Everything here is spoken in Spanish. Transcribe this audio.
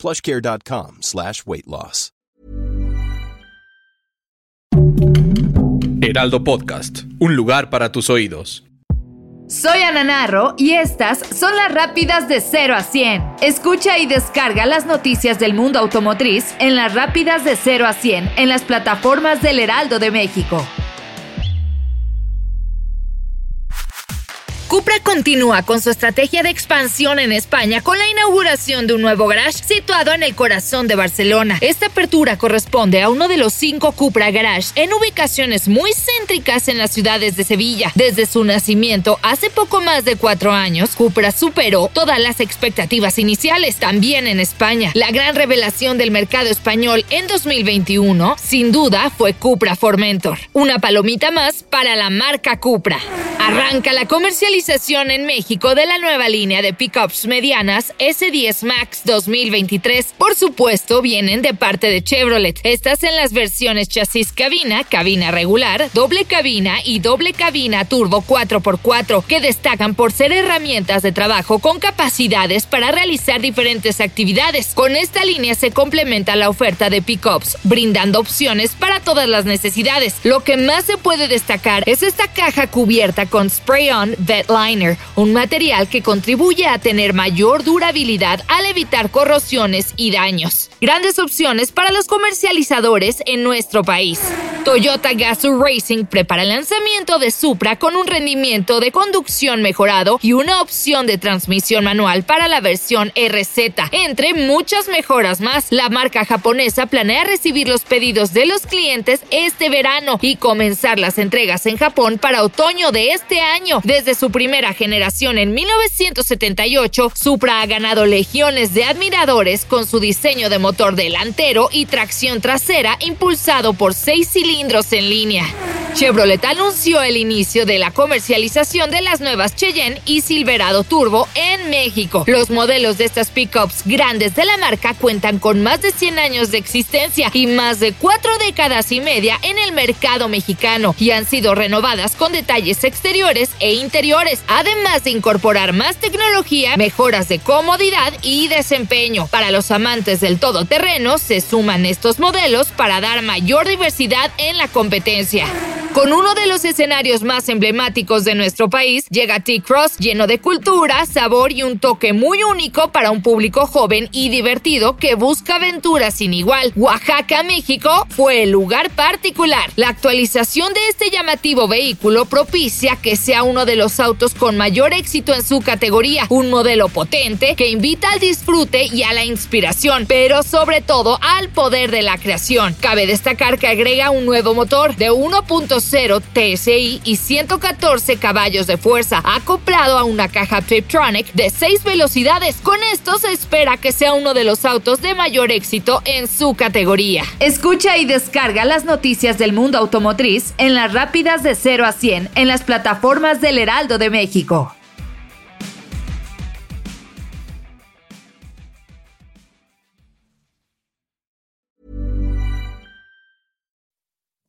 plushcare.com slash weight loss. Heraldo Podcast, un lugar para tus oídos. Soy Ana Narro y estas son las rápidas de 0 a 100. Escucha y descarga las noticias del mundo automotriz en las rápidas de 0 a 100 en las plataformas del Heraldo de México. Cupra continúa con su estrategia de expansión en España con la inauguración de un nuevo garage situado en el corazón de Barcelona. Esta apertura corresponde a uno de los cinco Cupra Garage en ubicaciones muy céntricas en las ciudades de Sevilla. Desde su nacimiento hace poco más de cuatro años, Cupra superó todas las expectativas iniciales, también en España. La gran revelación del mercado español en 2021, sin duda, fue Cupra Formentor. Una palomita más para la marca Cupra. Arranca la comercialización en México de la nueva línea de pickups medianas S10 Max 2023. Por supuesto, vienen de parte de Chevrolet. Estas en las versiones chasis cabina, cabina regular, doble cabina y doble cabina turbo 4x4, que destacan por ser herramientas de trabajo con capacidades para realizar diferentes actividades. Con esta línea se complementa la oferta de pickups, brindando opciones para todas las necesidades. Lo que más se puede destacar es esta caja cubierta con spray-on vet liner, un material que contribuye a tener mayor durabilidad al evitar corrosiones y daños. Grandes opciones para los comercializadores en nuestro país. Toyota Gazoo Racing prepara el lanzamiento de Supra con un rendimiento de conducción mejorado y una opción de transmisión manual para la versión RZ, entre muchas mejoras más. La marca japonesa planea recibir los pedidos de los clientes este verano y comenzar las entregas en Japón para otoño de este año. Desde su primera generación en 1978, Supra ha ganado legiones de admiradores con su diseño de motor delantero y tracción trasera impulsado por seis cilindros en línea. Chevrolet anunció el inicio de la comercialización de las nuevas Cheyenne y Silverado Turbo en México. Los modelos de estas pickups grandes de la marca cuentan con más de 100 años de existencia y más de cuatro décadas y media en el mercado mexicano y han sido renovadas con detalles exteriores e interiores además de incorporar más tecnología, mejoras de comodidad y desempeño. Para los amantes del todoterreno, se suman estos modelos para dar mayor diversidad en la competencia. Con uno de los escenarios más emblemáticos de nuestro país, llega T-Cross lleno de cultura, sabor y un toque muy único para un público joven y divertido que busca aventuras sin igual. Oaxaca, México, fue el lugar particular. La actualización de este llamativo vehículo propicia que sea uno de los autos con mayor éxito en su categoría, un modelo potente que invita al disfrute y a la inspiración, pero sobre todo al poder de la creación. Cabe destacar que agrega un nuevo motor de 1.5 0 TSI y 114 caballos de fuerza, acoplado a una caja Tiptronic de 6 velocidades. Con esto se espera que sea uno de los autos de mayor éxito en su categoría. Escucha y descarga las noticias del mundo automotriz en las rápidas de 0 a 100 en las plataformas del Heraldo de México.